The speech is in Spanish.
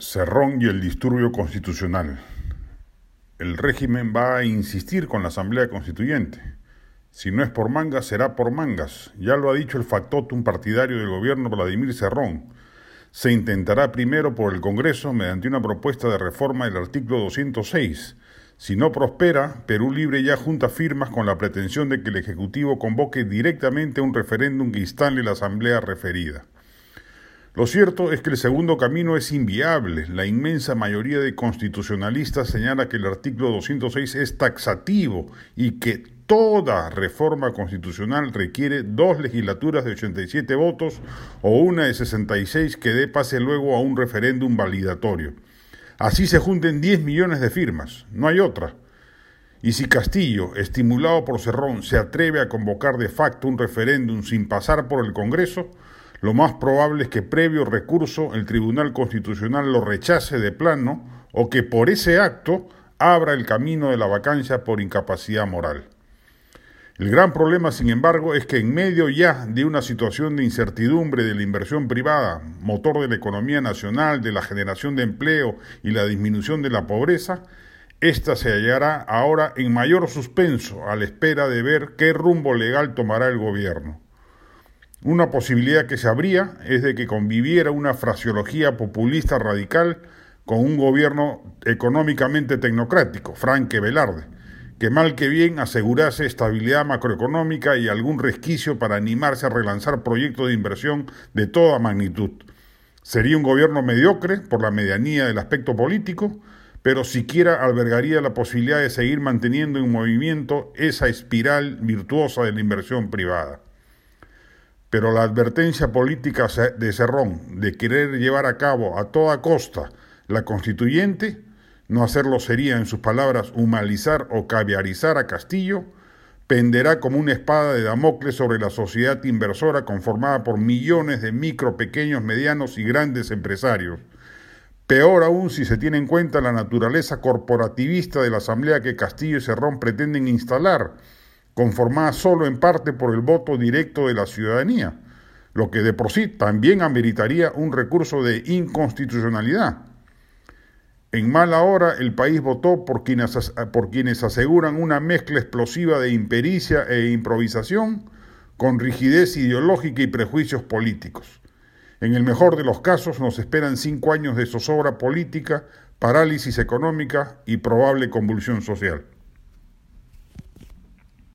Cerrón y el disturbio constitucional. El régimen va a insistir con la Asamblea Constituyente. Si no es por mangas, será por mangas. Ya lo ha dicho el factotum partidario del gobierno Vladimir Cerrón. Se intentará primero por el Congreso mediante una propuesta de reforma del artículo 206. Si no prospera, Perú Libre ya junta firmas con la pretensión de que el Ejecutivo convoque directamente un referéndum que instale la Asamblea referida. Lo cierto es que el segundo camino es inviable. La inmensa mayoría de constitucionalistas señala que el artículo 206 es taxativo y que toda reforma constitucional requiere dos legislaturas de 87 votos o una de 66 que dé pase luego a un referéndum validatorio. Así se junten 10 millones de firmas, no hay otra. Y si Castillo, estimulado por Cerrón, se atreve a convocar de facto un referéndum sin pasar por el Congreso, lo más probable es que previo recurso el Tribunal Constitucional lo rechace de plano o que por ese acto abra el camino de la vacancia por incapacidad moral. El gran problema, sin embargo, es que en medio ya de una situación de incertidumbre de la inversión privada, motor de la economía nacional, de la generación de empleo y la disminución de la pobreza, esta se hallará ahora en mayor suspenso a la espera de ver qué rumbo legal tomará el gobierno. Una posibilidad que se abría es de que conviviera una fraseología populista radical con un gobierno económicamente tecnocrático, Franque Velarde, que mal que bien asegurase estabilidad macroeconómica y algún resquicio para animarse a relanzar proyectos de inversión de toda magnitud. Sería un gobierno mediocre por la medianía del aspecto político, pero siquiera albergaría la posibilidad de seguir manteniendo en movimiento esa espiral virtuosa de la inversión privada. Pero la advertencia política de Cerrón de querer llevar a cabo a toda costa la constituyente, no hacerlo sería, en sus palabras, humanizar o caviarizar a Castillo, penderá como una espada de Damocles sobre la sociedad inversora conformada por millones de micro, pequeños, medianos y grandes empresarios. Peor aún si se tiene en cuenta la naturaleza corporativista de la asamblea que Castillo y Cerrón pretenden instalar, conformada solo en parte por el voto directo de la ciudadanía, lo que de por sí también ameritaría un recurso de inconstitucionalidad. En mala hora el país votó por quienes, por quienes aseguran una mezcla explosiva de impericia e improvisación con rigidez ideológica y prejuicios políticos. En el mejor de los casos nos esperan cinco años de zozobra política, parálisis económica y probable convulsión social.